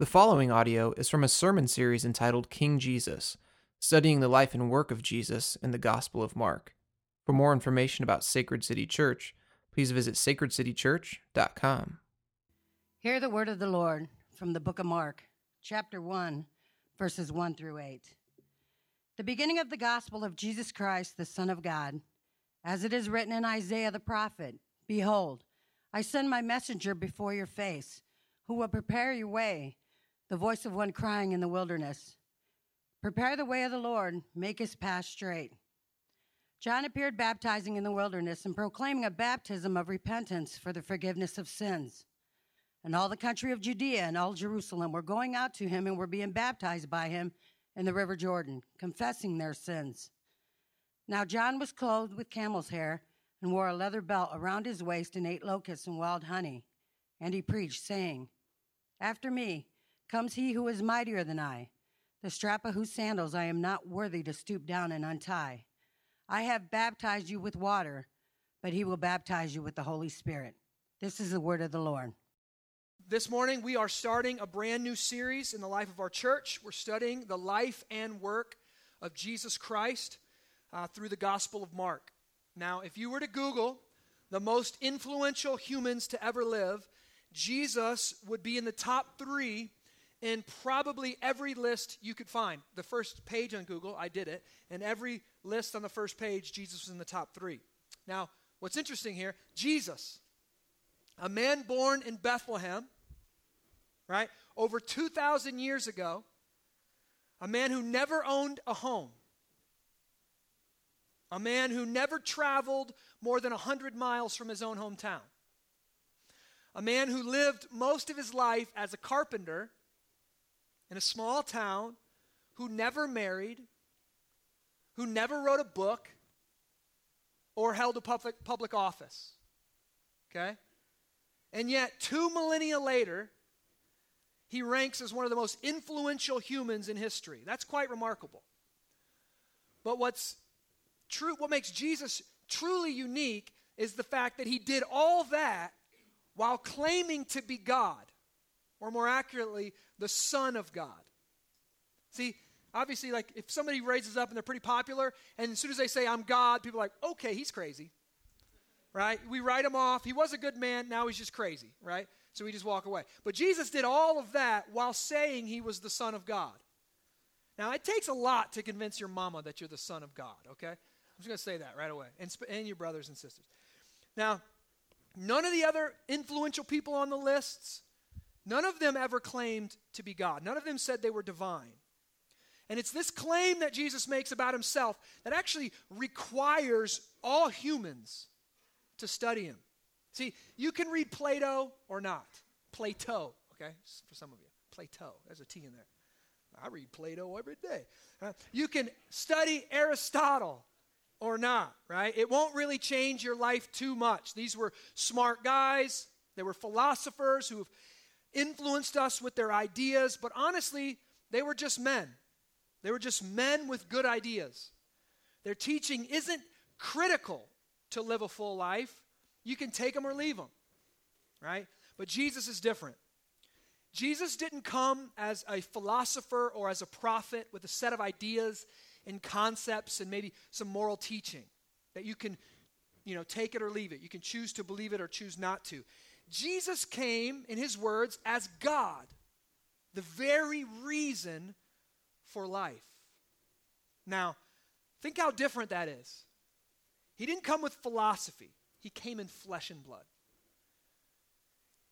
The following audio is from a sermon series entitled King Jesus, studying the life and work of Jesus in the Gospel of Mark. For more information about Sacred City Church, please visit sacredcitychurch.com. Hear the word of the Lord from the book of Mark, chapter 1, verses 1 through 8. The beginning of the gospel of Jesus Christ, the Son of God, as it is written in Isaiah the prophet Behold, I send my messenger before your face, who will prepare your way the voice of one crying in the wilderness Prepare the way of the Lord, make his path straight. John appeared baptizing in the wilderness and proclaiming a baptism of repentance for the forgiveness of sins. And all the country of Judea and all Jerusalem were going out to him and were being baptized by him in the river Jordan, confessing their sins. Now John was clothed with camel's hair and wore a leather belt around his waist and ate locusts and wild honey. And he preached, saying, After me, comes he who is mightier than I, the strap of whose sandals I am not worthy to stoop down and untie. I have baptized you with water, but he will baptize you with the Holy Spirit. This is the word of the Lord. This morning, we are starting a brand new series in the life of our church. We're studying the life and work of Jesus Christ uh, through the Gospel of Mark. Now, if you were to Google the most influential humans to ever live, Jesus would be in the top three in probably every list you could find. The first page on Google, I did it, and every list on the first page, Jesus was in the top three. Now, what's interesting here, Jesus, a man born in Bethlehem, right, over 2,000 years ago, a man who never owned a home, a man who never traveled more than 100 miles from his own hometown, a man who lived most of his life as a carpenter in a small town who never married, who never wrote a book, or held a public, public office. Okay? And yet, two millennia later, he ranks as one of the most influential humans in history. That's quite remarkable. But what's true, what makes Jesus truly unique is the fact that he did all that while claiming to be God or more accurately, the Son of God. See, obviously, like if somebody raises up and they're pretty popular, and as soon as they say, I'm God, people are like, okay, he's crazy. Right? We write him off. He was a good man, now he's just crazy, right? So we just walk away. But Jesus did all of that while saying he was the Son of God. Now, it takes a lot to convince your mama that you're the Son of God, okay? I'm just going to say that right away, and, and your brothers and sisters. Now, none of the other influential people on the lists None of them ever claimed to be God. None of them said they were divine. And it's this claim that Jesus makes about himself that actually requires all humans to study him. See, you can read Plato or not. Plato, okay? For some of you. Plato. There's a T in there. I read Plato every day. Uh, you can study Aristotle or not, right? It won't really change your life too much. These were smart guys, they were philosophers who have influenced us with their ideas, but honestly, they were just men. They were just men with good ideas. Their teaching isn't critical to live a full life. You can take them or leave them, right? But Jesus is different. Jesus didn't come as a philosopher or as a prophet with a set of ideas and concepts and maybe some moral teaching that you can, you know, take it or leave it. You can choose to believe it or choose not to. Jesus came, in his words, as God, the very reason for life. Now, think how different that is. He didn't come with philosophy, he came in flesh and blood.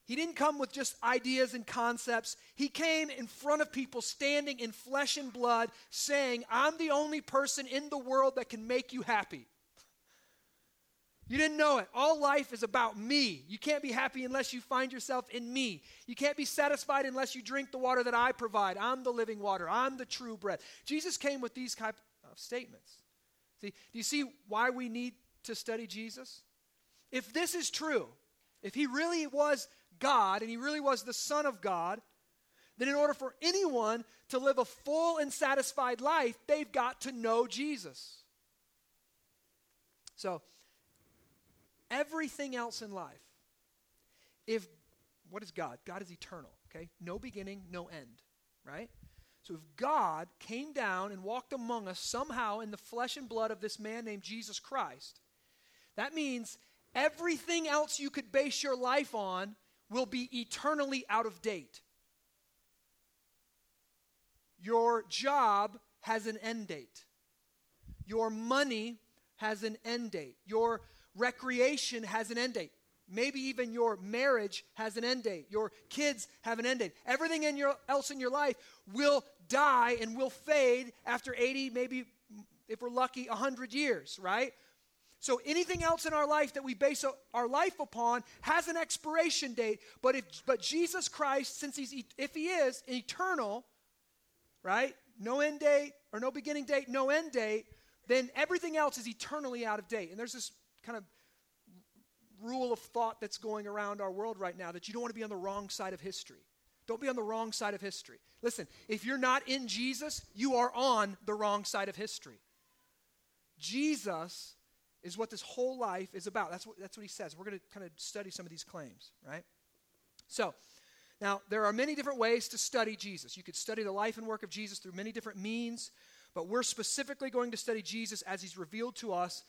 He didn't come with just ideas and concepts. He came in front of people, standing in flesh and blood, saying, I'm the only person in the world that can make you happy. You didn't know it. All life is about me. You can't be happy unless you find yourself in me. You can't be satisfied unless you drink the water that I provide. I'm the living water. I'm the true bread. Jesus came with these type of statements. See, do you see why we need to study Jesus? If this is true, if he really was God and he really was the Son of God, then in order for anyone to live a full and satisfied life, they've got to know Jesus. So, everything else in life, if what is God? God is eternal. Okay? No beginning, no end, right? So if God came down and walked among us somehow in the flesh and blood of this man named Jesus Christ, that means everything else you could base your life on will be eternally out of date. Your job has an end date. Your money has an end date. Your recreation has an end date. Maybe even your marriage has an end date. Your kids have an end date. Everything in your, else in your life will die and will fade after 80, maybe if we're lucky, 100 years, right? So anything else in our life that we base our life upon has an expiration date. But if but Jesus Christ, since he's if he is eternal, right? No end date or no beginning date, no end date, then everything else is eternally out of date. And there's this kind of rule of thought that's going around our world right now that you don't want to be on the wrong side of history. Don't be on the wrong side of history. Listen, if you're not in Jesus, you are on the wrong side of history. Jesus is what this whole life is about. That's what, that's what he says. We're going to kind of study some of these claims, right? So, now, there are many different ways to study Jesus. You could study the life and work of Jesus through many different means, but we're specifically going to study Jesus as he's revealed to us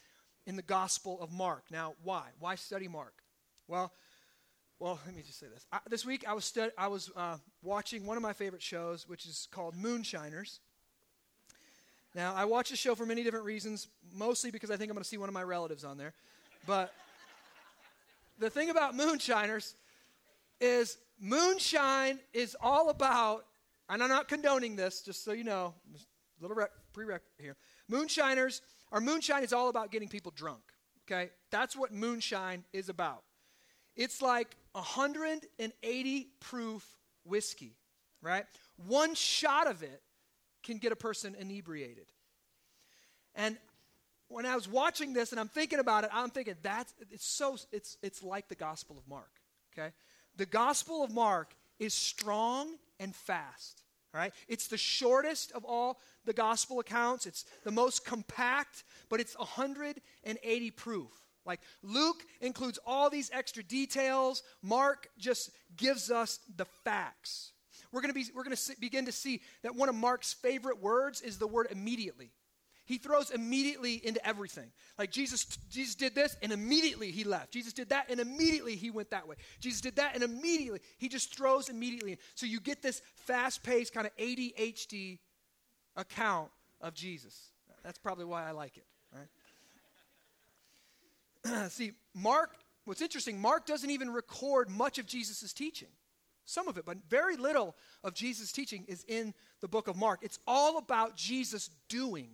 in the Gospel of Mark. Now, why? Why study Mark? Well, well, let me just say this. I, this week I was stud- I was uh, watching one of my favorite shows, which is called Moonshiners. Now, I watch the show for many different reasons, mostly because I think I'm going to see one of my relatives on there. But the thing about Moonshiners is moonshine is all about, and I'm not condoning this, just so you know, little rec- prereq here. Moonshiners our moonshine is all about getting people drunk. Okay? That's what moonshine is about. It's like 180 proof whiskey, right? One shot of it can get a person inebriated. And when I was watching this and I'm thinking about it, I'm thinking that's it's so it's it's like the Gospel of Mark. Okay? The Gospel of Mark is strong and fast. Right? It's the shortest of all the gospel accounts. It's the most compact, but it's 180 proof. Like Luke includes all these extra details, Mark just gives us the facts. We're going to be we're going to begin to see that one of Mark's favorite words is the word immediately. He throws immediately into everything. Like Jesus, Jesus did this and immediately he left. Jesus did that and immediately he went that way. Jesus did that and immediately he just throws immediately. So you get this fast-paced kind of ADHD account of Jesus. That's probably why I like it. Right? See, Mark. What's interesting, Mark doesn't even record much of Jesus' teaching. Some of it, but very little of Jesus' teaching is in the book of Mark. It's all about Jesus doing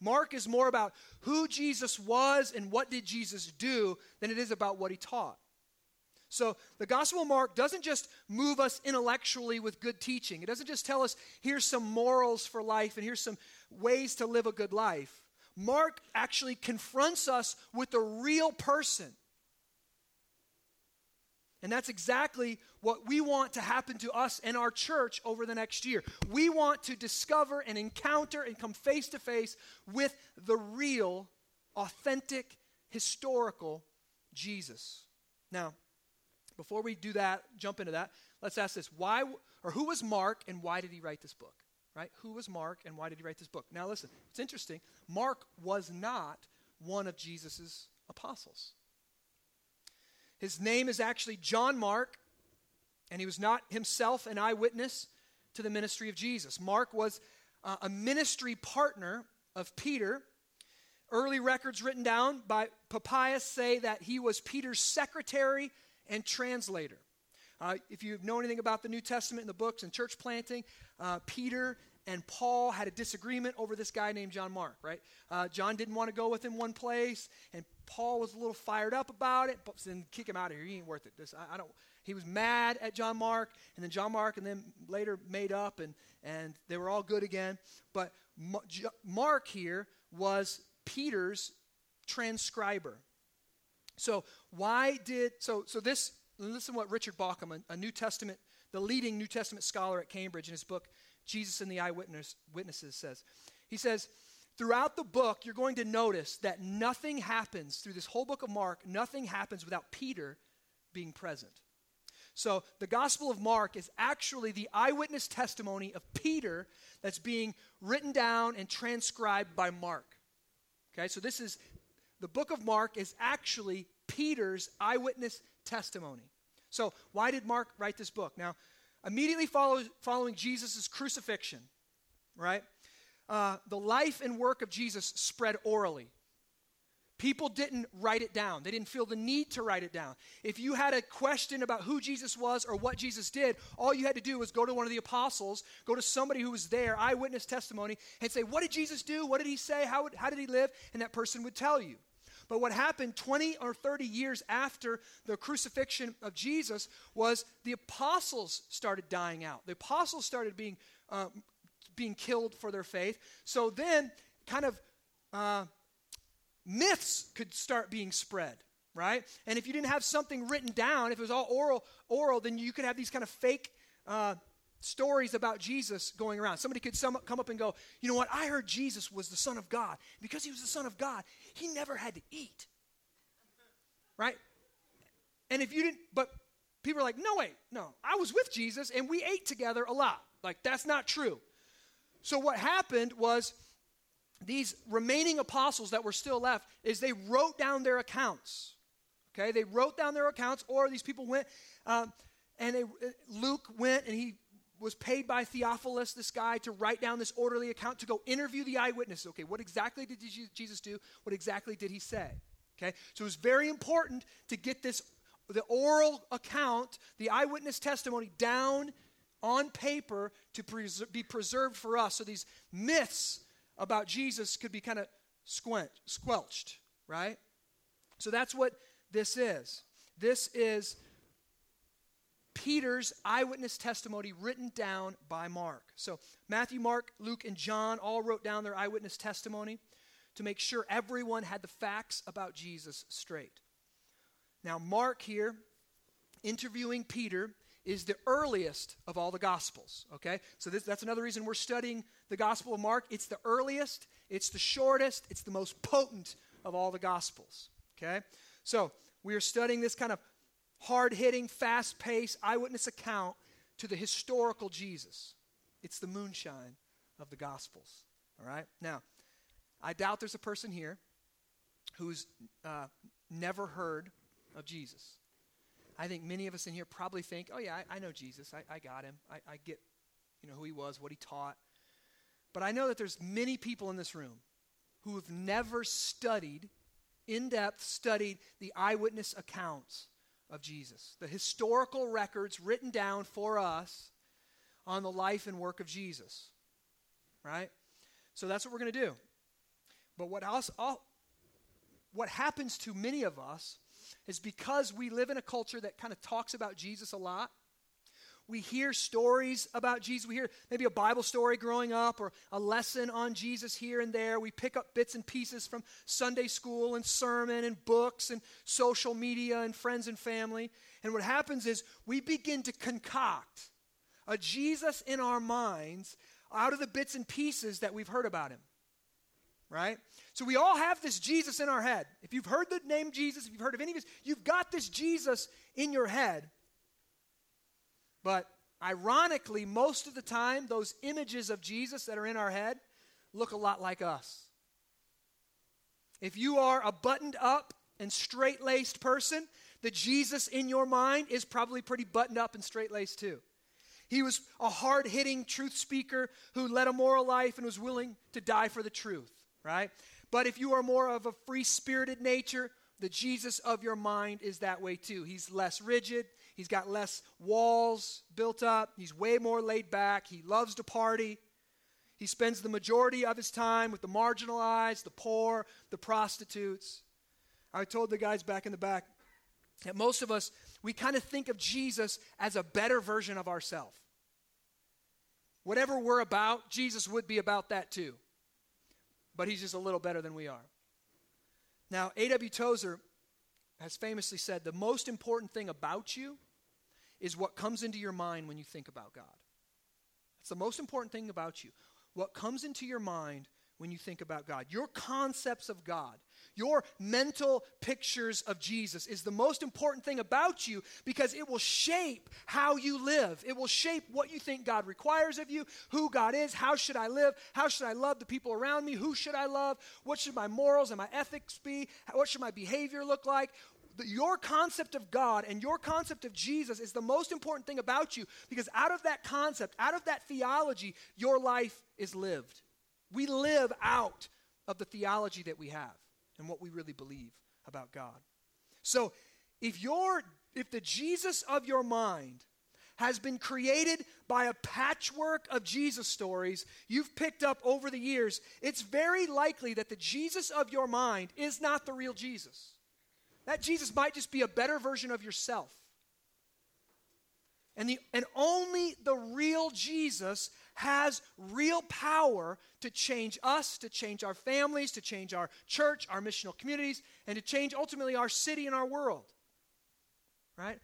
Mark is more about who Jesus was and what did Jesus do than it is about what he taught. So the Gospel of Mark doesn't just move us intellectually with good teaching. It doesn't just tell us here's some morals for life and here's some ways to live a good life. Mark actually confronts us with the real person and that's exactly what we want to happen to us and our church over the next year. We want to discover and encounter and come face to face with the real, authentic, historical Jesus. Now, before we do that, jump into that, let's ask this. Why or who was Mark and why did he write this book? Right? Who was Mark and why did he write this book? Now listen, it's interesting. Mark was not one of Jesus' apostles. His name is actually John Mark, and he was not himself an eyewitness to the ministry of Jesus. Mark was uh, a ministry partner of Peter. Early records written down by Papias say that he was Peter's secretary and translator. Uh, if you know anything about the New Testament and the books and church planting, uh, Peter and Paul had a disagreement over this guy named John Mark, right? Uh, John didn't want to go with him one place, and Paul was a little fired up about it. But then kick him out of here. He ain't worth it. This, I, I, don't. He was mad at John Mark, and then John Mark, and then later made up, and and they were all good again. But Mark here was Peter's transcriber. So why did so so this? Listen what Richard Bauckham, a, a New Testament, the leading New Testament scholar at Cambridge, in his book Jesus and the Eyewitness Witnesses says. He says Throughout the book, you're going to notice that nothing happens through this whole book of Mark, nothing happens without Peter being present. So the Gospel of Mark is actually the eyewitness testimony of Peter that's being written down and transcribed by Mark. Okay, so this is the book of Mark is actually Peter's eyewitness testimony. So why did Mark write this book? Now, immediately follow, following Jesus' crucifixion, right? Uh, the life and work of Jesus spread orally. People didn't write it down. They didn't feel the need to write it down. If you had a question about who Jesus was or what Jesus did, all you had to do was go to one of the apostles, go to somebody who was there, eyewitness testimony, and say, What did Jesus do? What did he say? How, how did he live? And that person would tell you. But what happened 20 or 30 years after the crucifixion of Jesus was the apostles started dying out. The apostles started being, uh, being killed for their faith. So then, kind of. Uh, myths could start being spread right and if you didn't have something written down if it was all oral oral then you could have these kind of fake uh, stories about jesus going around. Somebody could come up and go you know what? I heard jesus was the son of god. Because he was the son of god he never had to eat. Right? And if you didn't but people are like no wait no. I was with jesus and we ate together a lot. Like that's not true. So what happened was these remaining apostles that were still left is they wrote down their accounts. Okay, they wrote down their accounts, or these people went, um, and they, Luke went and he was paid by Theophilus, this guy, to write down this orderly account to go interview the eyewitnesses. Okay, what exactly did Jesus do? What exactly did he say? Okay, so it was very important to get this, the oral account, the eyewitness testimony down on paper to be preserved for us. So these myths about Jesus could be kind of squelched, right? So that's what this is. This is Peter's eyewitness testimony written down by Mark. So Matthew, Mark, Luke, and John all wrote down their eyewitness testimony to make sure everyone had the facts about Jesus straight. Now, Mark here, interviewing Peter, is the earliest of all the Gospels. Okay? So this, that's another reason we're studying the Gospel of Mark. It's the earliest, it's the shortest, it's the most potent of all the Gospels. Okay? So we are studying this kind of hard hitting, fast paced eyewitness account to the historical Jesus. It's the moonshine of the Gospels. All right? Now, I doubt there's a person here who's uh, never heard of Jesus. I think many of us in here probably think, oh, yeah, I, I know Jesus. I, I got him. I, I get you know, who he was, what he taught. But I know that there's many people in this room who have never studied, in depth studied, the eyewitness accounts of Jesus, the historical records written down for us on the life and work of Jesus. Right? So that's what we're going to do. But what else? All, what happens to many of us is because we live in a culture that kind of talks about Jesus a lot. We hear stories about Jesus. We hear maybe a Bible story growing up or a lesson on Jesus here and there. We pick up bits and pieces from Sunday school and sermon and books and social media and friends and family. And what happens is we begin to concoct a Jesus in our minds out of the bits and pieces that we've heard about him right? So we all have this Jesus in our head. If you've heard the name Jesus, if you've heard of any of this, you've got this Jesus in your head. But ironically, most of the time, those images of Jesus that are in our head look a lot like us. If you are a buttoned up and straight laced person, the Jesus in your mind is probably pretty buttoned up and straight laced too. He was a hard hitting truth speaker who led a moral life and was willing to die for the truth right? But if you are more of a free spirited nature, the Jesus of your mind is that way too. He's less rigid, he's got less walls built up, he's way more laid back, he loves to party. He spends the majority of his time with the marginalized, the poor, the prostitutes. I told the guys back in the back that most of us, we kind of think of Jesus as a better version of ourselves. Whatever we're about, Jesus would be about that too but he's just a little better than we are. Now, A.W. Tozer has famously said the most important thing about you is what comes into your mind when you think about God. That's the most important thing about you. What comes into your mind when you think about God. Your concepts of God, your mental pictures of Jesus is the most important thing about you because it will shape how you live. It will shape what you think God requires of you, who God is, how should I live, how should I love the people around me, who should I love, what should my morals and my ethics be, what should my behavior look like. Your concept of God and your concept of Jesus is the most important thing about you because out of that concept, out of that theology, your life is lived. We live out of the theology that we have and what we really believe about God. So, if your if the Jesus of your mind has been created by a patchwork of Jesus stories you've picked up over the years, it's very likely that the Jesus of your mind is not the real Jesus. That Jesus might just be a better version of yourself. And, the, and only the real Jesus has real power to change us, to change our families, to change our church, our missional communities, and to change ultimately our city and our world. Right?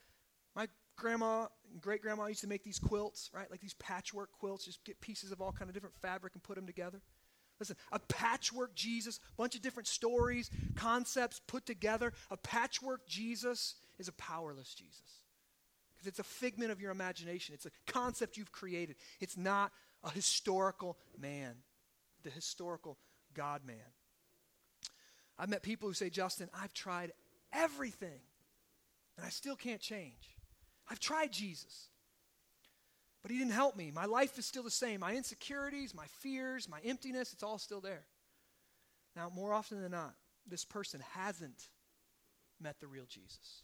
My grandma and great grandma used to make these quilts, right? Like these patchwork quilts, just get pieces of all kind of different fabric and put them together. Listen, a patchwork Jesus, a bunch of different stories, concepts put together. A patchwork Jesus is a powerless Jesus because it's a figment of your imagination. It's a concept you've created. It's not a historical man, the historical God man. I've met people who say, Justin, I've tried everything and I still can't change. I've tried Jesus, but he didn't help me. My life is still the same. My insecurities, my fears, my emptiness, it's all still there. Now, more often than not, this person hasn't met the real Jesus.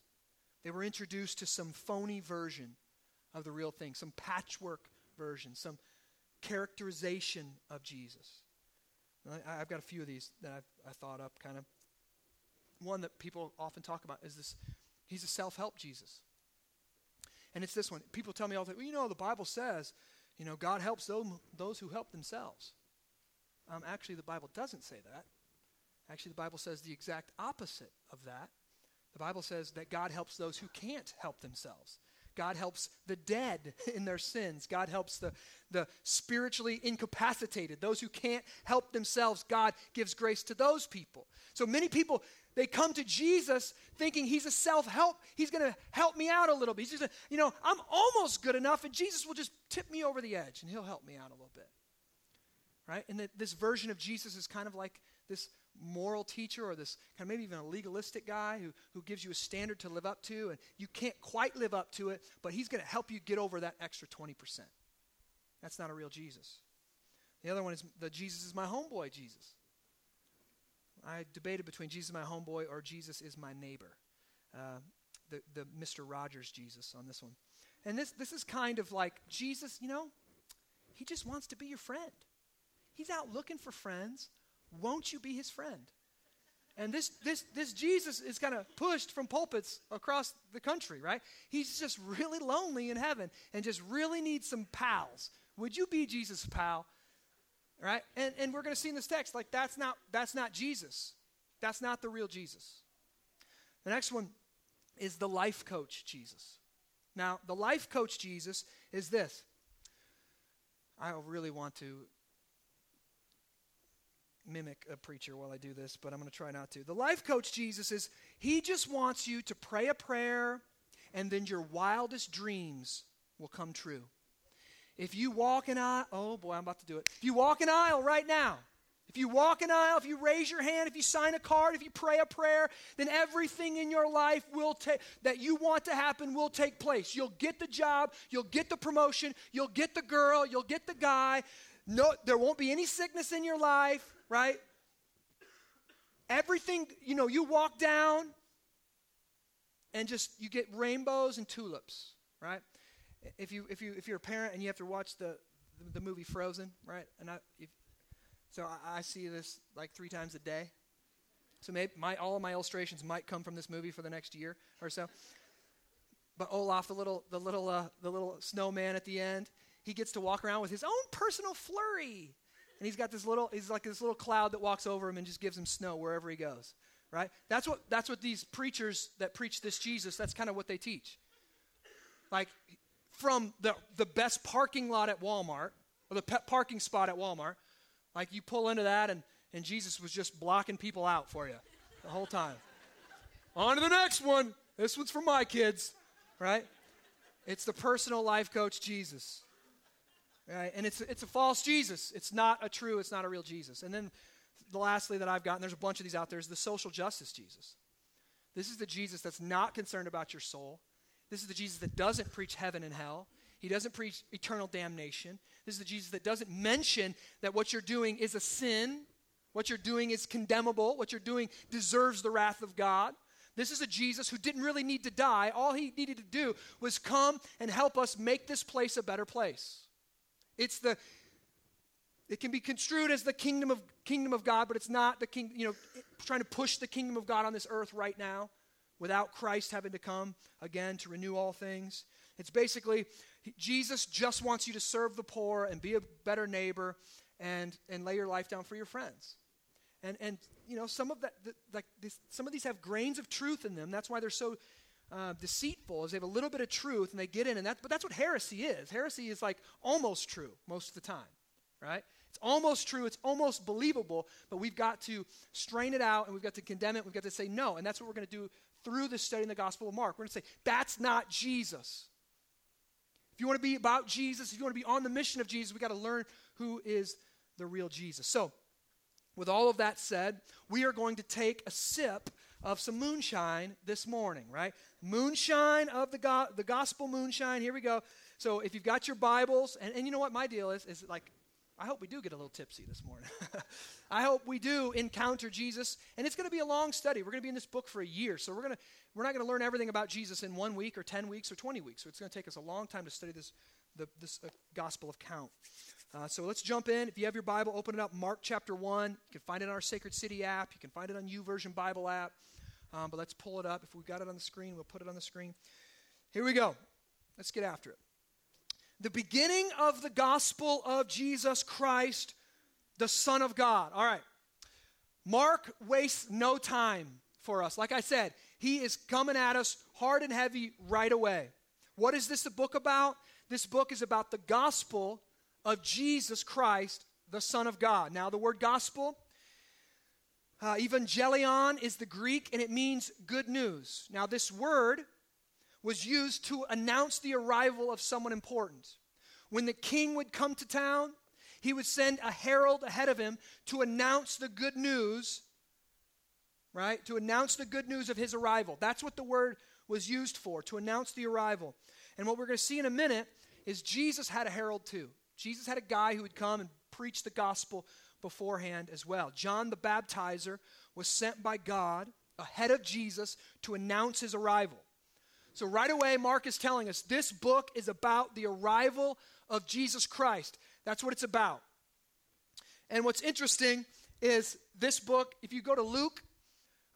They were introduced to some phony version of the real thing, some patchwork version, some characterization of Jesus. I, have got a few of these that I've I thought up kind of. One that people often talk about is this he's a self help Jesus. And it's this one. People tell me all the time, well, you know, the Bible says, you know, God helps those, those who help themselves. Um, actually, the Bible doesn't say that. Actually, the Bible says the exact opposite of that. The Bible says that God helps those who can't help themselves. God helps the dead in their sins. God helps the, the spiritually incapacitated, those who can't help themselves. God gives grace to those people. So many people, they come to Jesus thinking he's a self help. He's going to help me out a little bit. He's just, you know, I'm almost good enough, and Jesus will just tip me over the edge and he'll help me out a little bit. Right? And that this version of Jesus is kind of like this moral teacher or this kind of maybe even a legalistic guy who, who gives you a standard to live up to and you can't quite live up to it, but he's going to help you get over that extra 20%. That's not a real Jesus. The other one is the Jesus is my homeboy Jesus. I debated between Jesus my homeboy or Jesus is my neighbor. Uh, the, the Mr. Rogers Jesus on this one. And this, this is kind of like Jesus, you know, he just wants to be your friend. He's out looking for friends. Won't you be his friend? And this, this, this Jesus is kind of pushed from pulpits across the country, right? He's just really lonely in heaven and just really needs some pals. Would you be Jesus' pal? Right? And, and we're going to see in this text, like, that's not, that's not Jesus. That's not the real Jesus. The next one is the life coach Jesus. Now, the life coach Jesus is this. I really want to mimic a preacher while I do this, but I'm going to try not to. The life coach Jesus is, he just wants you to pray a prayer and then your wildest dreams will come true. If you walk an aisle, oh boy, I'm about to do it. If you walk an aisle right now, if you walk an aisle, if you raise your hand, if you sign a card, if you pray a prayer, then everything in your life will take that you want to happen will take place. You'll get the job, you'll get the promotion, you'll get the girl, you'll get the guy. No, there won't be any sickness in your life right? Everything, you know, you walk down and just you get rainbows and tulips, right? If you if you if you're a parent and you have to watch the the, the movie Frozen, right? And I if, so I, I see this like three times a day. So maybe my all of my illustrations might come from this movie for the next year or so. But Olaf, the little the little uh, the little snowman at the end, he gets to walk around with his own personal flurry and he's got this little he's like this little cloud that walks over him and just gives him snow wherever he goes right that's what that's what these preachers that preach this jesus that's kind of what they teach like from the the best parking lot at walmart or the pet parking spot at walmart Like you pull into that and, and Jesus was just blocking people out for you the whole time. On to the next one. This one's for my kids, right? It's the personal life coach Jesus. Right? And it's, it's a false Jesus. It's not a true, it's not a real Jesus. And then the lastly that I've gotten, there's a bunch of these out there, is the social justice Jesus. This is the Jesus that's not concerned about your soul. This is the Jesus that doesn't preach heaven and hell. He doesn't preach eternal damnation. This is the Jesus that doesn't mention that what you're doing is a sin, what you're doing is condemnable, what you're doing deserves the wrath of God. This is a Jesus who didn't really need to die. All he needed to do was come and help us make this place a better place. It's the it can be construed as the kingdom of kingdom of God, but it's not the king, you know, trying to push the kingdom of God on this earth right now without Christ having to come again to renew all things. It's basically Jesus just wants you to serve the poor and be a better neighbor and, and lay your life down for your friends. And, and you know, some of, that, the, like this, some of these have grains of truth in them. That's why they're so uh, deceitful, is they have a little bit of truth and they get in. And that, but that's what heresy is. Heresy is like almost true most of the time, right? It's almost true, it's almost believable, but we've got to strain it out and we've got to condemn it. We've got to say no. And that's what we're going to do through the study in the Gospel of Mark. We're going to say, that's not Jesus. If you want to be about Jesus, if you want to be on the mission of Jesus, we've got to learn who is the real Jesus. So, with all of that said, we are going to take a sip of some moonshine this morning, right? Moonshine of the, go- the gospel moonshine. Here we go. So if you've got your Bibles, and, and you know what my deal is, is like I hope we do get a little tipsy this morning. I hope we do encounter Jesus, and it's going to be a long study. We're going to be in this book for a year, so we're going to we're not going to learn everything about Jesus in one week or ten weeks or twenty weeks. So it's going to take us a long time to study this the, this uh, Gospel of Count. Uh, so let's jump in. If you have your Bible, open it up. Mark chapter one. You can find it on our Sacred City app. You can find it on YouVersion Bible app. Um, but let's pull it up. If we've got it on the screen, we'll put it on the screen. Here we go. Let's get after it the beginning of the gospel of Jesus Christ, the Son of God. All right. Mark wastes no time for us. Like I said, he is coming at us hard and heavy right away. What is this book about? This book is about the gospel of Jesus Christ, the Son of God. Now, the word gospel, uh, evangelion, is the Greek and it means good news. Now, this word was used to announce the arrival of someone important. When the king would come to town, he would send a herald ahead of him to announce the good news, right? To announce the good news of his arrival. That's what the word was used for, to announce the arrival. And what we're going to see in a minute is Jesus had a herald too. Jesus had a guy who would come and preach the gospel beforehand as well. John the baptizer was sent by God ahead of Jesus to announce his arrival. So, right away, Mark is telling us this book is about the arrival of Jesus Christ. That's what it's about. And what's interesting is this book, if you go to Luke,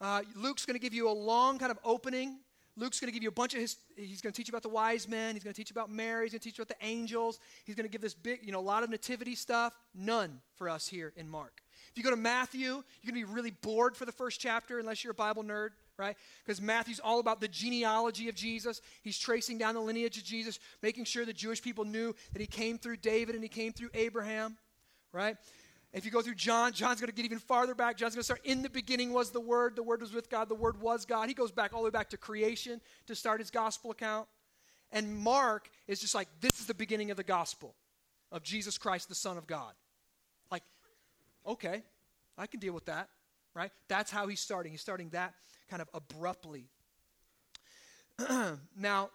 uh, Luke's going to give you a long kind of opening. Luke's going to give you a bunch of his, he's going to teach you about the wise men. He's going to teach you about Mary. He's going to teach about the angels. He's going to give this big, you know, a lot of nativity stuff. None for us here in Mark. If you go to Matthew, you're going to be really bored for the first chapter unless you're a Bible nerd right? Because Matthew's all about the genealogy of Jesus. He's tracing down the lineage of Jesus, making sure the Jewish people knew that he came through David and he came through Abraham, right? If you go through John, John's going to get even farther back. John's going to start, in the beginning was the Word, the Word was with God, the Word was God. He goes back all the way back to creation to start his gospel account. And Mark is just like, this is the beginning of the gospel of Jesus Christ, the Son of God. Like, okay, I can deal with that, right? That's how he's starting. He's starting that kind of abruptly. now,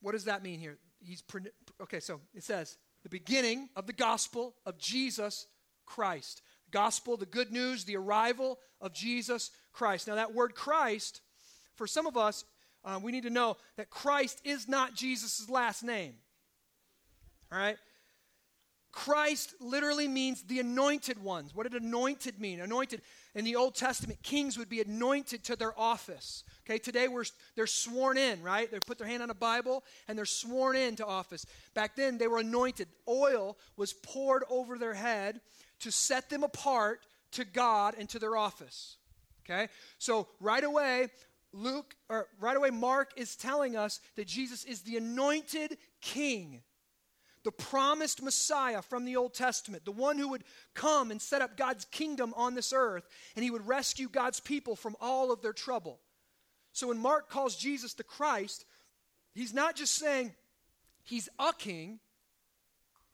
what does that mean here? He's pre- okay, so it says the beginning of the gospel of Jesus Christ. Gospel, the good news, the arrival of Jesus Christ. Now, that word Christ, for some of us, uh, we need to know that Christ is not Jesus' last name. All right? Christ literally means the anointed ones. What did anointed mean? Anointed in the Old Testament, kings would be anointed to their office. Okay, today we're, they're sworn in, right? They put their hand on a Bible and they're sworn in to office. Back then, they were anointed. Oil was poured over their head to set them apart to God and to their office. Okay, so right away, Luke, or right away, Mark is telling us that Jesus is the anointed king the promised Messiah from the Old Testament, the one who would come and set up God's kingdom on this earth, and he would rescue God's people from all of their trouble. So when Mark calls Jesus the Christ, he's not just saying he's a king,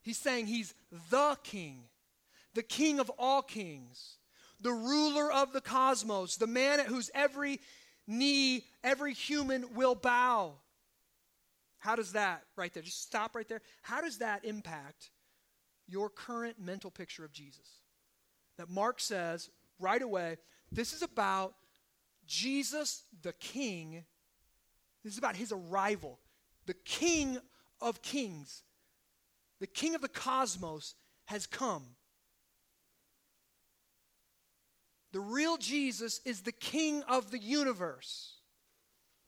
he's saying he's the king, the king of all kings, the ruler of the cosmos, the man at whose every knee, every human will bow. How does that, right there, just stop right there. How does that impact your current mental picture of Jesus? That Mark says right away, this is about Jesus the King. This is about his arrival. The King of Kings, the King of the cosmos has come. The real Jesus is the King of the universe.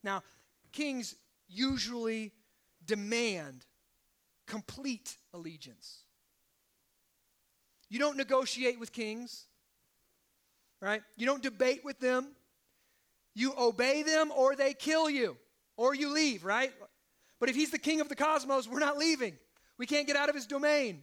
Now, kings usually demand complete allegiance. You don't negotiate with kings, right? You don't debate with them. You obey them or they kill you or you leave, right? But if he's the king of the cosmos, we're not leaving. We can't get out of his domain.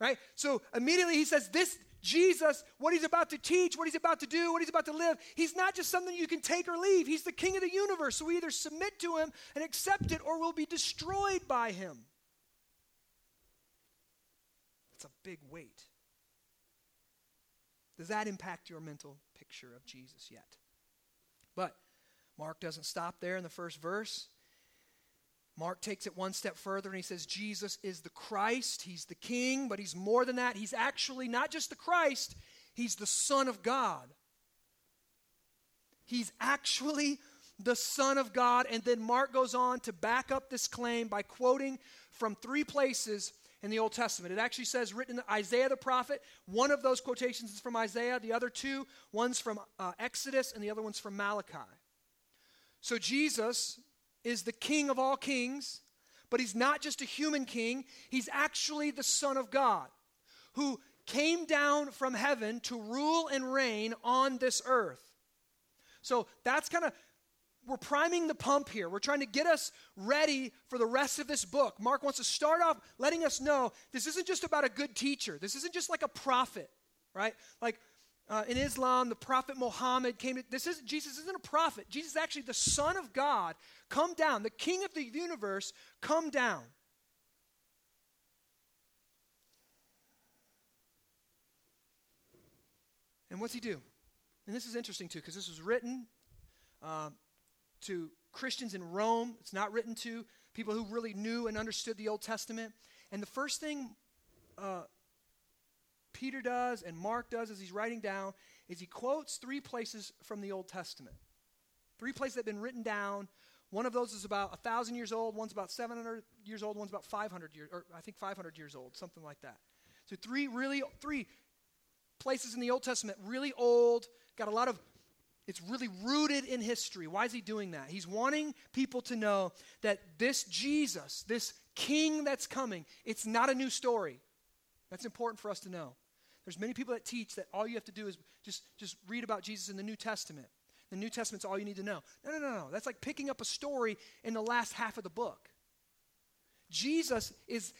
Right? So immediately he says, This Jesus, what he's about to teach, what he's about to do, what he's about to live, he's not just something you can take or leave. He's the king of the universe. So we either submit to him and accept it or we'll be destroyed by him. It's a big weight. Does that impact your mental picture of Jesus yet? But Mark doesn't stop there in the first verse. Mark takes it one step further and he says, Jesus is the Christ. He's the King, but he's more than that. He's actually not just the Christ, he's the Son of God. He's actually the Son of God. And then Mark goes on to back up this claim by quoting from three places in the Old Testament. It actually says, written in Isaiah the prophet. One of those quotations is from Isaiah, the other two, one's from uh, Exodus, and the other one's from Malachi. So Jesus is the king of all kings, but he's not just a human king, he's actually the Son of God who came down from heaven to rule and reign on this earth. So that's kind of we're priming the pump here. We're trying to get us ready for the rest of this book. Mark wants to start off letting us know this isn't just about a good teacher. This isn't just like a prophet, right? Like uh, in Islam, the prophet Muhammad came to, this is Jesus isn't a prophet. Jesus is actually the Son of God come down, the King of the universe, come down. And what's he do? And this is interesting too, because this was written uh, to Christians in Rome. It's not written to people who really knew and understood the Old Testament. And the first thing uh, Peter does and Mark does as he's writing down is he quotes three places from the Old Testament. Three places that have been written down. One of those is about 1,000 years old, one's about 700 years old, one's about 500 years, or I think 500 years old, something like that. So three really, three places in the Old Testament, really old, got a lot of, it's really rooted in history. Why is he doing that? He's wanting people to know that this Jesus, this king that's coming, it's not a new story. That's important for us to know. There's many people that teach that all you have to do is just, just read about Jesus in the New Testament. The New Testament's all you need to know. No, no, no, no. That's like picking up a story in the last half of the book. Jesus is,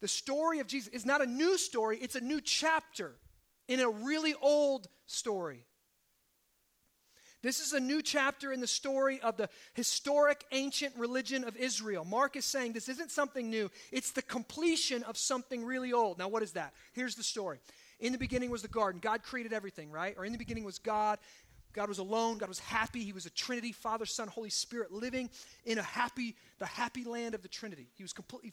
the story of Jesus is not a new story, it's a new chapter in a really old story. This is a new chapter in the story of the historic ancient religion of Israel. Mark is saying this isn't something new, it's the completion of something really old. Now, what is that? Here's the story. In the beginning was the garden. God created everything, right? Or in the beginning was God. God was alone. God was happy. He was a Trinity, Father, Son, Holy Spirit, living in a happy, the happy land of the Trinity. He was completely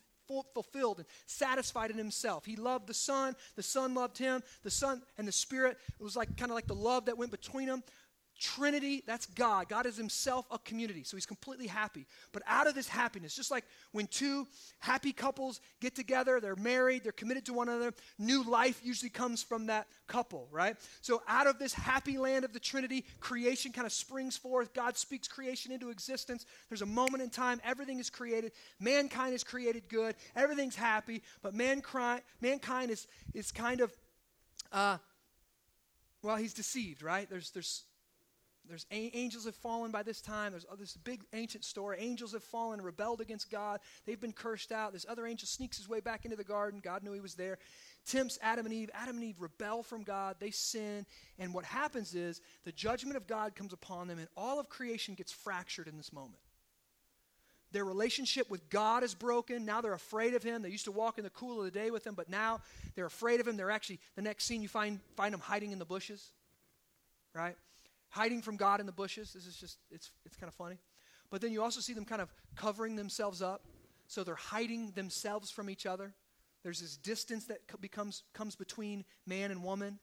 fulfilled and satisfied in himself. He loved the Son. The Son loved him. The Son and the Spirit. It was like kind of like the love that went between them. Trinity, that's God. God is himself a community, so he's completely happy. But out of this happiness, just like when two happy couples get together, they're married, they're committed to one another, new life usually comes from that couple, right? So out of this happy land of the Trinity, creation kind of springs forth. God speaks creation into existence. There's a moment in time, everything is created. Mankind is created good, everything's happy, but mankind, mankind is, is kind of, uh, well, he's deceived, right? There's, there's there's a- angels have fallen by this time. There's oh, this big ancient story. Angels have fallen, rebelled against God. They've been cursed out. This other angel sneaks his way back into the garden. God knew he was there. Tempts Adam and Eve. Adam and Eve rebel from God. They sin. And what happens is the judgment of God comes upon them, and all of creation gets fractured in this moment. Their relationship with God is broken. Now they're afraid of Him. They used to walk in the cool of the day with Him, but now they're afraid of Him. They're actually, the next scene, you find, find them hiding in the bushes, right? Hiding from God in the bushes. This is just, it's, it's kind of funny. But then you also see them kind of covering themselves up. So they're hiding themselves from each other. There's this distance that becomes, comes between man and woman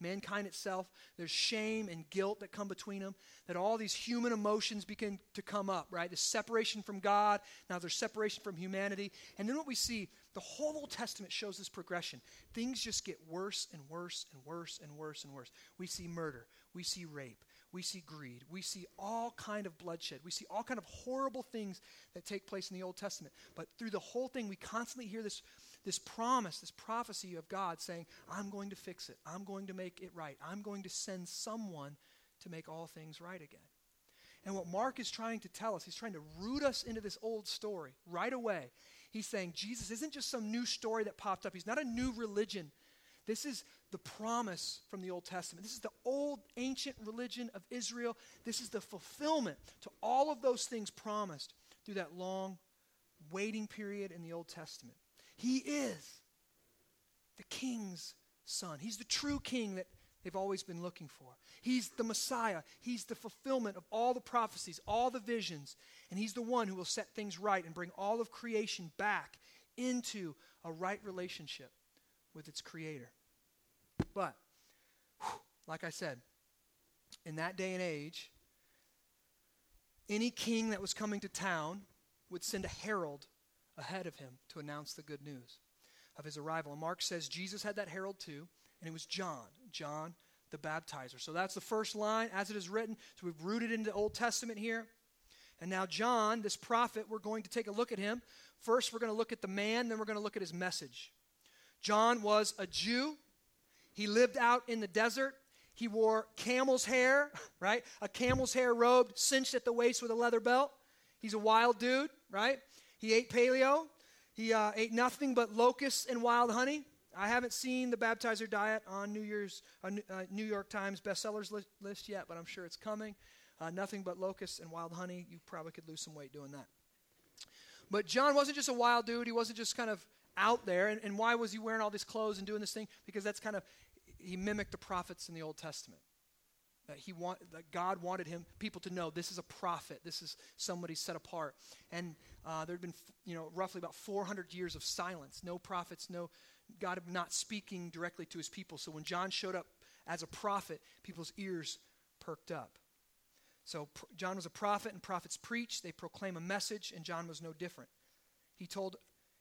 mankind itself. There's shame and guilt that come between them. That all these human emotions begin to come up, right? The separation from God. Now there's separation from humanity. And then what we see, the whole Old Testament shows this progression. Things just get worse and worse and worse and worse and worse. We see murder. We see rape. We see greed. We see all kind of bloodshed. We see all kind of horrible things that take place in the Old Testament. But through the whole thing, we constantly hear this this promise, this prophecy of God saying, I'm going to fix it. I'm going to make it right. I'm going to send someone to make all things right again. And what Mark is trying to tell us, he's trying to root us into this old story right away. He's saying Jesus isn't just some new story that popped up, he's not a new religion. This is the promise from the Old Testament. This is the old ancient religion of Israel. This is the fulfillment to all of those things promised through that long waiting period in the Old Testament. He is the king's son. He's the true king that they've always been looking for. He's the Messiah. He's the fulfillment of all the prophecies, all the visions. And he's the one who will set things right and bring all of creation back into a right relationship with its creator. But, like I said, in that day and age, any king that was coming to town would send a herald ahead of him to announce the good news of his arrival. And Mark says Jesus had that herald too, and it was John, John the baptizer. So that's the first line as it is written. So we've rooted into the Old Testament here. And now, John, this prophet, we're going to take a look at him. First, we're going to look at the man, then we're going to look at his message. John was a Jew. He lived out in the desert. He wore camel's hair, right? A camel's hair robe cinched at the waist with a leather belt. He's a wild dude, right? He ate paleo. He uh, ate nothing but locusts and wild honey. I haven't seen the baptizer diet on New Year's uh, New York Times bestsellers list, list, yet, but I'm sure it's coming. Uh, nothing but locusts and wild honey. You probably could lose some weight doing that. But John wasn't just a wild dude. He wasn't just kind of out there. And, and why was he wearing all these clothes and doing this thing? Because that's kind of, he mimicked the prophets in the Old Testament. That he want, that God wanted him people to know this is a prophet. This is somebody set apart. And uh, there had been, you know, roughly about 400 years of silence. No prophets, no God not speaking directly to his people. So when John showed up as a prophet, people's ears perked up. So John was a prophet, and prophets preach. They proclaim a message, and John was no different. He told,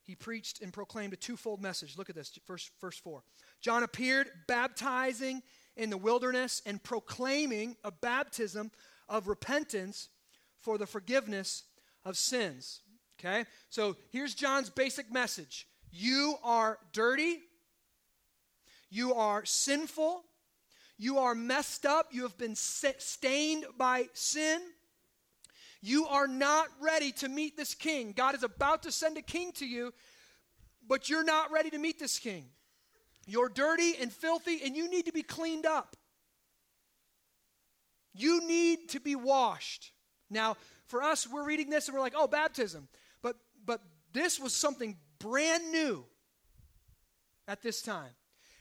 he preached and proclaimed a twofold message. Look at this, verse, verse 4. John appeared baptizing in the wilderness and proclaiming a baptism of repentance for the forgiveness of sins. Okay? So here's John's basic message You are dirty, you are sinful, you are messed up, you have been stained by sin. You are not ready to meet this king. God is about to send a king to you, but you're not ready to meet this king. You're dirty and filthy, and you need to be cleaned up. You need to be washed. Now, for us, we're reading this and we're like, oh, baptism. But, but this was something brand new at this time.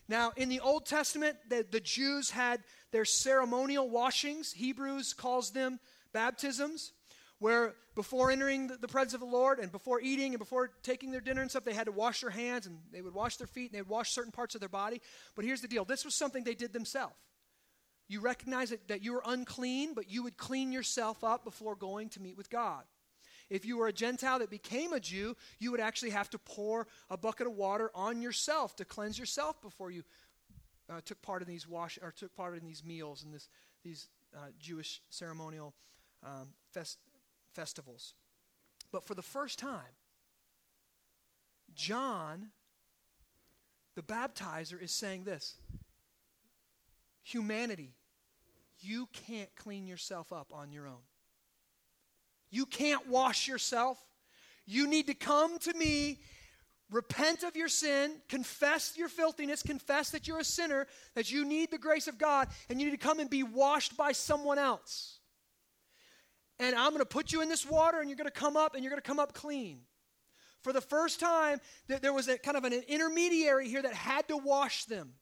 Now, in the Old Testament, the, the Jews had their ceremonial washings. Hebrews calls them baptisms, where before entering the, presence of the Lord and before eating and before taking their dinner and stuff, they had to wash their hands and they would wash their feet and they would wash certain parts of their body. But here's the deal this was something they did themselves. You recognize that, that you were unclean, but you would clean yourself up before going to meet with God. If you were a Gentile that became a Jew, you would actually have to pour a bucket of water on yourself to cleanse yourself before you uh, took part in these wash or took part in these meals and this, these uh, Jewish ceremonial um, fest, festivals. But for the first time, John, the baptizer, is saying this humanity, you can't clean yourself up on your own. You can't wash yourself. You need to come to me, repent of your sin, confess your filthiness, confess that you're a sinner, that you need the grace of God, and you need to come and be washed by someone else. And I'm going to put you in this water, and you're going to come up, and you're going to come up clean. For the first time, there was a kind of an intermediary here that had to wash them.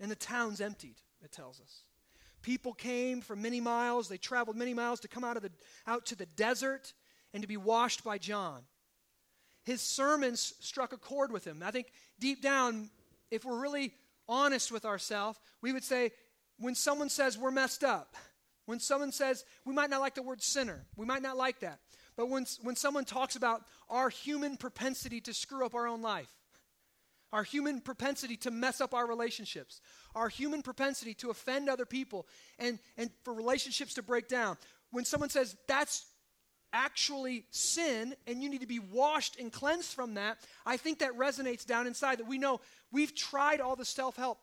And the town's emptied, it tells us. People came from many miles. They traveled many miles to come out, of the, out to the desert and to be washed by John. His sermons struck a chord with him. I think deep down, if we're really honest with ourselves, we would say when someone says we're messed up, when someone says we might not like the word sinner, we might not like that. But when, when someone talks about our human propensity to screw up our own life, our human propensity to mess up our relationships, our human propensity to offend other people, and, and for relationships to break down. When someone says that's actually sin and you need to be washed and cleansed from that, I think that resonates down inside that we know we've tried all the self help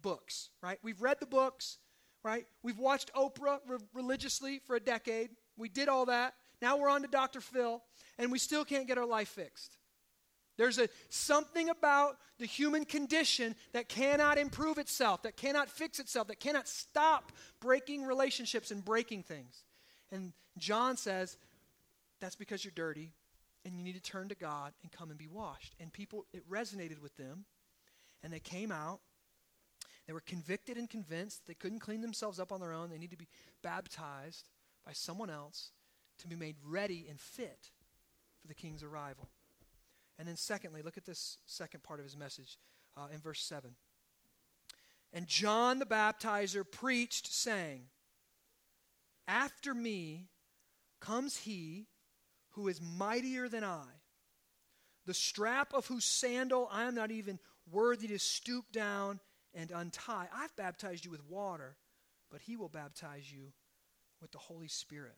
books, right? We've read the books, right? We've watched Oprah re- religiously for a decade. We did all that. Now we're on to Dr. Phil, and we still can't get our life fixed. There's a, something about the human condition that cannot improve itself, that cannot fix itself, that cannot stop breaking relationships and breaking things. And John says, that's because you're dirty and you need to turn to God and come and be washed. And people, it resonated with them. And they came out. They were convicted and convinced they couldn't clean themselves up on their own. They need to be baptized by someone else to be made ready and fit for the king's arrival. And then, secondly, look at this second part of his message uh, in verse 7. And John the baptizer preached, saying, After me comes he who is mightier than I, the strap of whose sandal I am not even worthy to stoop down and untie. I've baptized you with water, but he will baptize you with the Holy Spirit.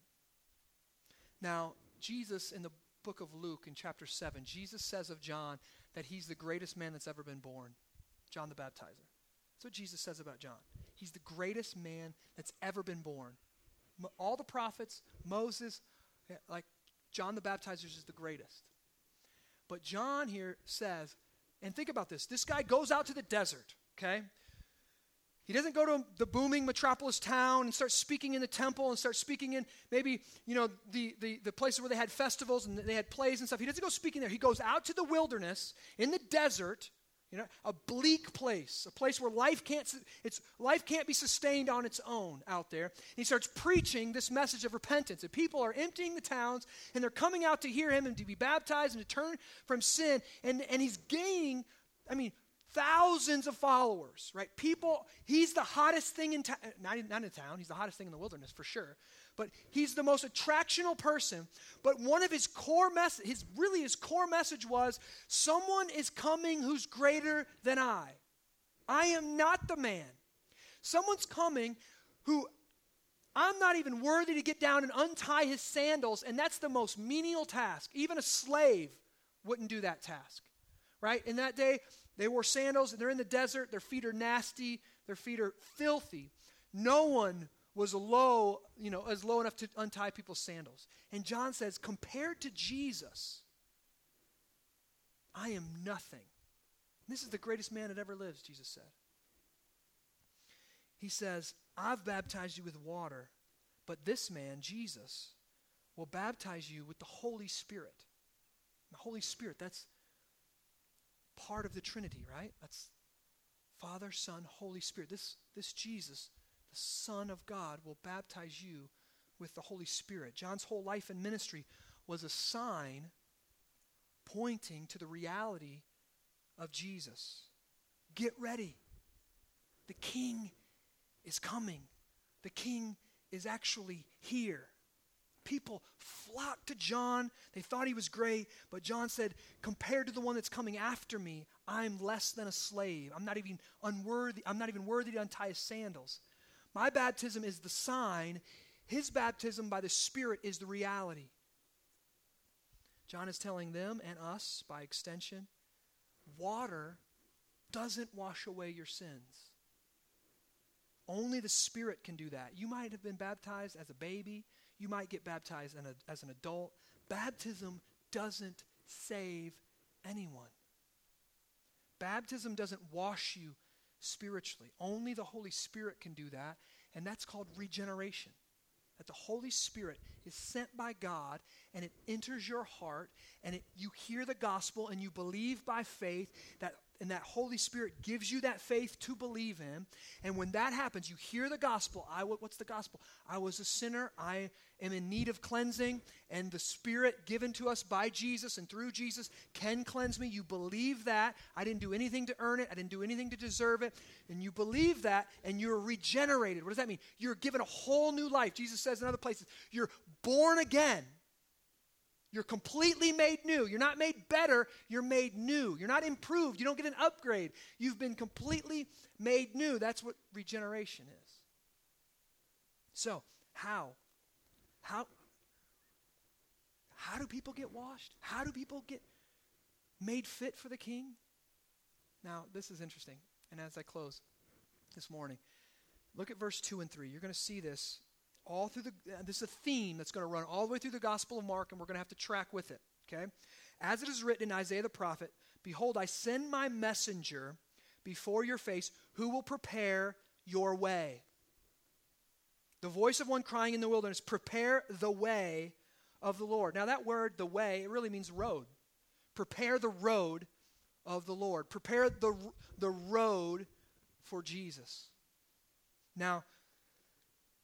Now, Jesus in the book of Luke in chapter 7, Jesus says of John that he's the greatest man that's ever been born, John the Baptizer. That's what Jesus says about John. He's the greatest man that's ever been born. All the prophets, Moses, eh, like John the Baptizer is the greatest. But John here says, and think about this this guy goes out to the desert, okay? He doesn't go to the booming metropolis town and start speaking in the temple and start speaking in maybe, you know, the, the, the places where they had festivals and they had plays and stuff. He doesn't go speaking there. He goes out to the wilderness in the desert, you know, a bleak place, a place where life can't, it's, life can't be sustained on its own out there. And he starts preaching this message of repentance. And people are emptying the towns and they're coming out to hear him and to be baptized and to turn from sin. And, and he's gaining, I mean, thousands of followers, right? People, he's the hottest thing in town, not, not in town, he's the hottest thing in the wilderness for sure. But he's the most attractional person. But one of his core message, his really his core message was someone is coming who's greater than I. I am not the man. Someone's coming who I'm not even worthy to get down and untie his sandals, and that's the most menial task. Even a slave wouldn't do that task. Right? In that day, they wore sandals, and they're in the desert, their feet are nasty, their feet are filthy. No one was low, you know, as low enough to untie people's sandals. And John says, compared to Jesus, I am nothing. This is the greatest man that ever lives, Jesus said. He says, I've baptized you with water, but this man, Jesus, will baptize you with the Holy Spirit. The Holy Spirit, that's part of the Trinity, right? That's Father, Son, Holy Spirit. This, this Jesus, the Son of God, will baptize you with the Holy Spirit. John's whole life and ministry was a sign pointing to the reality of Jesus. Get ready. The King is coming. The King is actually here people flocked to John. They thought he was great, but John said, compared to the one that's coming after me, I'm less than a slave. I'm not even unworthy. I'm not even worthy to untie his sandals. My baptism is the sign. His baptism by the Spirit is the reality. John is telling them and us, by extension, water doesn't wash away your sins. Only the Spirit can do that. You might have been baptized as a baby, you might get baptized as an adult. Baptism doesn't save anyone. Baptism doesn't wash you spiritually. Only the Holy Spirit can do that, and that's called regeneration. That the Holy Spirit is sent by God and it enters your heart and it, you hear the gospel and you believe by faith that and that Holy Spirit gives you that faith to believe in. And when that happens, you hear the gospel. I what's the gospel? I was a sinner. I am in need of cleansing, and the Spirit given to us by Jesus and through Jesus can cleanse me. You believe that. I didn't do anything to earn it. I didn't do anything to deserve it. And you believe that, and you're regenerated. What does that mean? You're given a whole new life. Jesus says in other places, you're born again. You're completely made new. You're not made better, you're made new. You're not improved. You don't get an upgrade. You've been completely made new. That's what regeneration is. So, how? How how do people get washed? How do people get made fit for the king? Now, this is interesting. And as I close this morning, look at verse 2 and 3. You're going to see this all through the, uh, this is a theme that's going to run all the way through the Gospel of Mark, and we're going to have to track with it, okay? As it is written in Isaiah the prophet, Behold, I send my messenger before your face who will prepare your way. The voice of one crying in the wilderness, Prepare the way of the Lord. Now, that word, the way, it really means road. Prepare the road of the Lord. Prepare the, the road for Jesus. Now,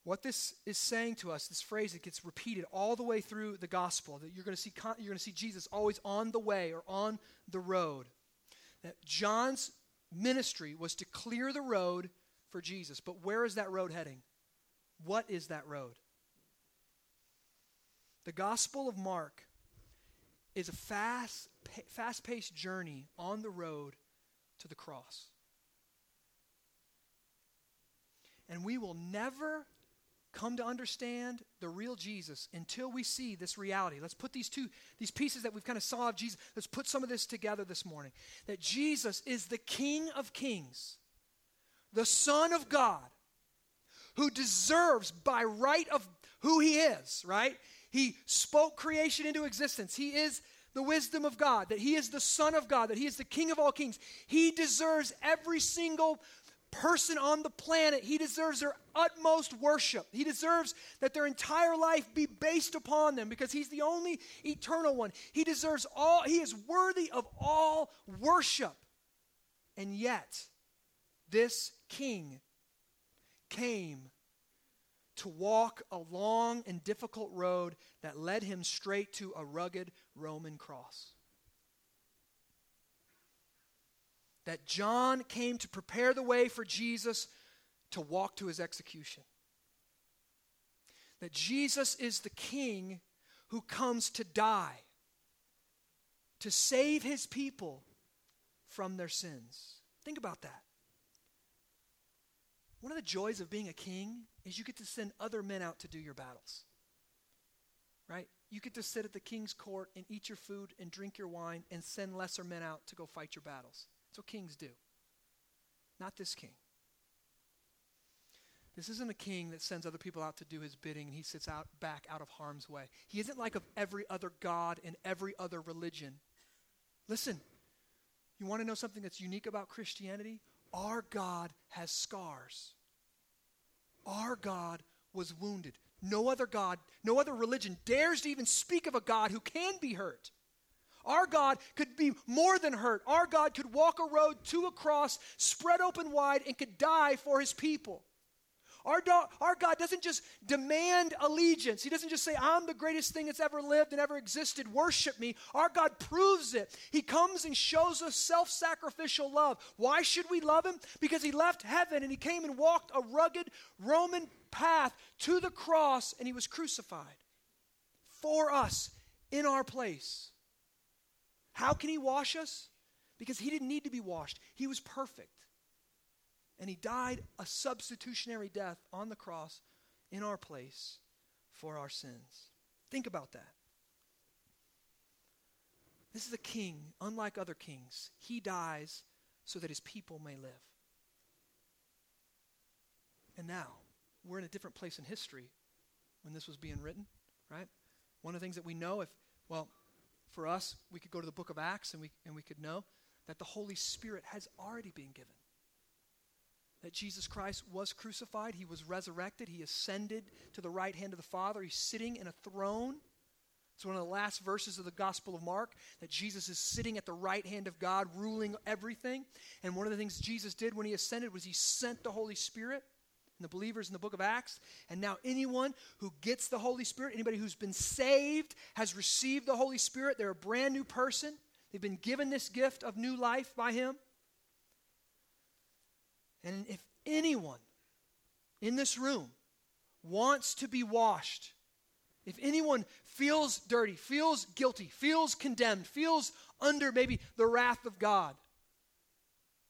what this is saying to us, this phrase that gets repeated all the way through the gospel, that you're going to see, you're going to see Jesus always on the way or on the road. That John's ministry was to clear the road for Jesus. But where is that road heading? What is that road? The Gospel of Mark is a fast, fast-paced journey on the road to the cross. And we will never come to understand the real Jesus until we see this reality. Let's put these two these pieces that we've kind of saw of Jesus. Let's put some of this together this morning. That Jesus is the King of Kings, the Son of God, who deserves by right of who he is, right? He spoke creation into existence. He is the wisdom of God, that he is the Son of God, that he is the King of all kings. He deserves every single person on the planet, he deserves their utmost worship. He deserves that their entire life be based upon them because he's the only eternal one. He deserves all, he is worthy of all worship. And yet, this king came to walk a long and difficult road that led him straight to a rugged Roman cross. That John came to prepare the way for Jesus to walk to his execution. That Jesus is the king who comes to die, to save his people from their sins. Think about that. One of the joys of being a king is you get to send other men out to do your battles. Right? You get to sit at the king's court and eat your food and drink your wine and send lesser men out to go fight your battles. That's what kings do. Not this king. This isn't a king that sends other people out to do his bidding and he sits out back out of harm's way. He isn't like of every other god in every other religion. Listen, you want to know something that's unique about Christianity? Our God has scars. Our God was wounded. No other God, no other religion dares to even speak of a God who can be hurt. Our God could be more than hurt. Our God could walk a road to a cross, spread open wide, and could die for his people. Our, do- our God doesn't just demand allegiance. He doesn't just say, I'm the greatest thing that's ever lived and ever existed. Worship me. Our God proves it. He comes and shows us self sacrificial love. Why should we love him? Because he left heaven and he came and walked a rugged Roman path to the cross and he was crucified for us in our place. How can he wash us? Because he didn't need to be washed, he was perfect. And he died a substitutionary death on the cross in our place for our sins. Think about that. This is a king, unlike other kings. He dies so that his people may live. And now, we're in a different place in history when this was being written, right? One of the things that we know, if, well, for us, we could go to the book of Acts and we, and we could know that the Holy Spirit has already been given. That Jesus Christ was crucified, he was resurrected, he ascended to the right hand of the Father, he's sitting in a throne. It's one of the last verses of the Gospel of Mark that Jesus is sitting at the right hand of God, ruling everything. And one of the things Jesus did when he ascended was he sent the Holy Spirit the believers in the book of Acts. And now, anyone who gets the Holy Spirit, anybody who's been saved, has received the Holy Spirit, they're a brand new person. They've been given this gift of new life by Him. And if anyone in this room wants to be washed, if anyone feels dirty, feels guilty, feels condemned, feels under maybe the wrath of God,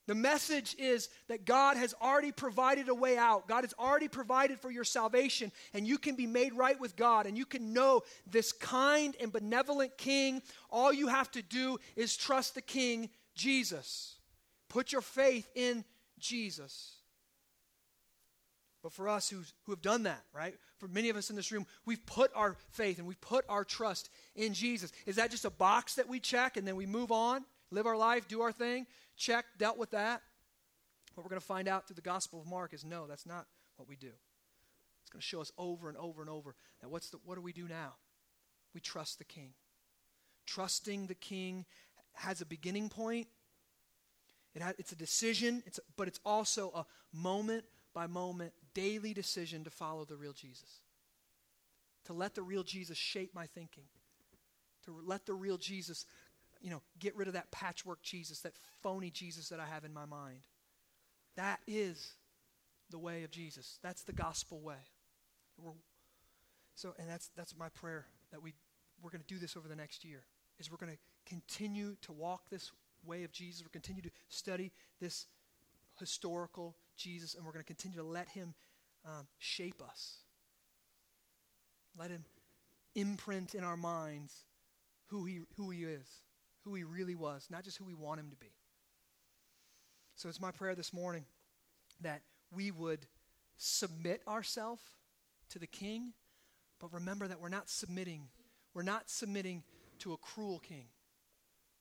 the message is that God has already provided a way out. God has already provided for your salvation, and you can be made right with God, and you can know this kind and benevolent King. All you have to do is trust the King, Jesus. Put your faith in Jesus. But for us who, who have done that, right? For many of us in this room, we've put our faith and we've put our trust in Jesus. Is that just a box that we check and then we move on, live our life, do our thing? Check, dealt with that. What we're going to find out through the Gospel of Mark is no, that's not what we do. It's going to show us over and over and over that what's the, what do we do now? We trust the King. Trusting the King has a beginning point. It it's a decision, it's but it's also a moment by moment, daily decision to follow the real Jesus. To let the real Jesus shape my thinking. To let the real Jesus you know, get rid of that patchwork Jesus, that phony Jesus that I have in my mind. That is the way of Jesus. That's the gospel way. We're, so, and that's that's my prayer that we we're going to do this over the next year. Is we're going to continue to walk this way of Jesus. We're continue to study this historical Jesus, and we're going to continue to let Him um, shape us. Let Him imprint in our minds who He who He is who he really was, not just who we want him to be. So it's my prayer this morning that we would submit ourselves to the king, but remember that we're not submitting. We're not submitting to a cruel king.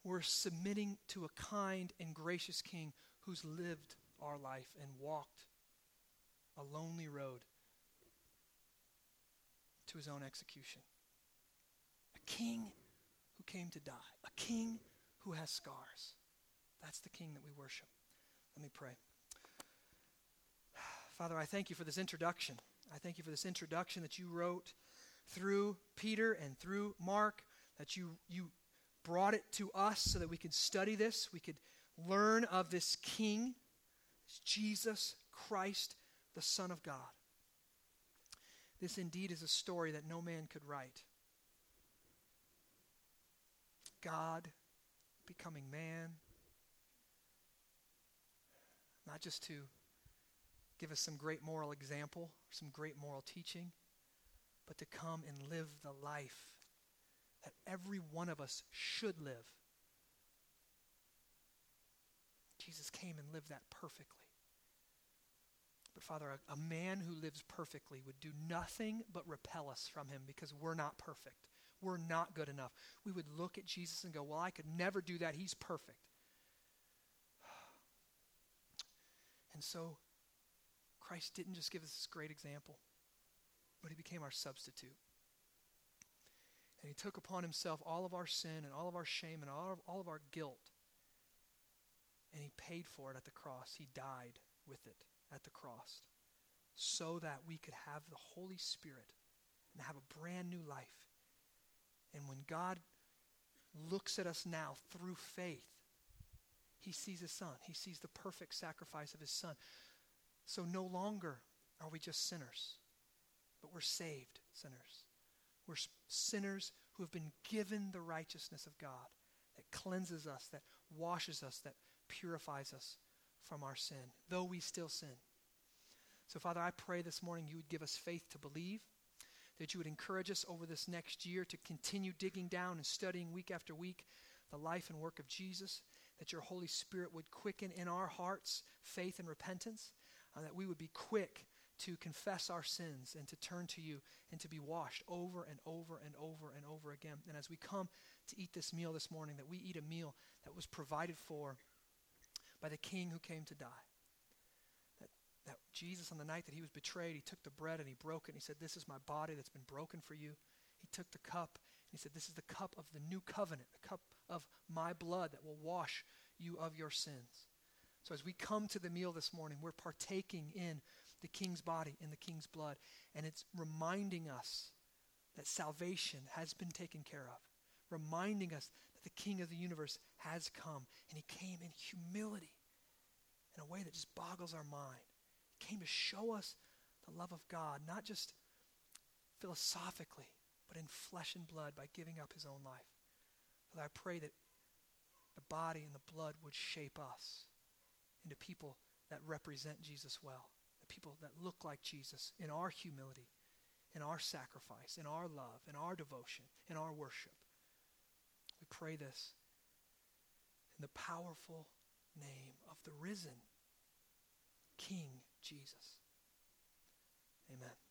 We're submitting to a kind and gracious king who's lived our life and walked a lonely road to his own execution. A king who came to die, a king who has scars. That's the king that we worship. Let me pray. Father, I thank you for this introduction. I thank you for this introduction that you wrote through Peter and through Mark, that you, you brought it to us so that we could study this, we could learn of this king, Jesus Christ, the Son of God. This indeed is a story that no man could write. God becoming man, not just to give us some great moral example, some great moral teaching, but to come and live the life that every one of us should live. Jesus came and lived that perfectly. But Father, a, a, man who lives perfectly would do nothing but repel us from him because we're not perfect we're not good enough. We would look at Jesus and go, Well, I could never do that. He's perfect. And so, Christ didn't just give us this great example, but he became our substitute. And he took upon himself all of our sin and all of our shame and all of, all of our guilt. And he paid for it at the cross. He died with it at the cross so that we could have the Holy Spirit and have a brand new life and when God looks at us now through faith, he sees his son. He sees the perfect sacrifice of his son. So no longer are we just sinners, but we're saved sinners. We're sinners who have been given the righteousness of God that cleanses us, that washes us, that purifies us from our sin, though we still sin. So, Father, I pray this morning you would give us faith to believe that you would encourage us over this next year to continue digging down and studying week after week the life and work of Jesus, that your Holy Spirit would quicken in our hearts faith and repentance, uh, that we would be quick to confess our sins and to turn to you and to be washed over and over and over and over again. And as we come to eat this meal this morning, that we eat a meal that was provided for by the King who came to die. That, Jesus, on the night that he was betrayed, he took the bread and he broke it and he said, This is my body that's been broken for you. He took the cup and he said, This is the cup of the new covenant, the cup of my blood that will wash you of your sins. So as we come to the meal this morning, we're partaking in the king's body and the king's blood. And it's reminding us that salvation has been taken care of, reminding us that the king of the universe has come. And he came in humility in a way that just boggles our mind. Came to show us the love of God, not just philosophically, but in flesh and blood by giving up his own life. Father, I pray that the body and the blood would shape us into people that represent Jesus well the people that look like Jesus in our humility, in our sacrifice, in our love, in our devotion, in our worship. We pray this in the powerful name of the risen King Jesus. Amen.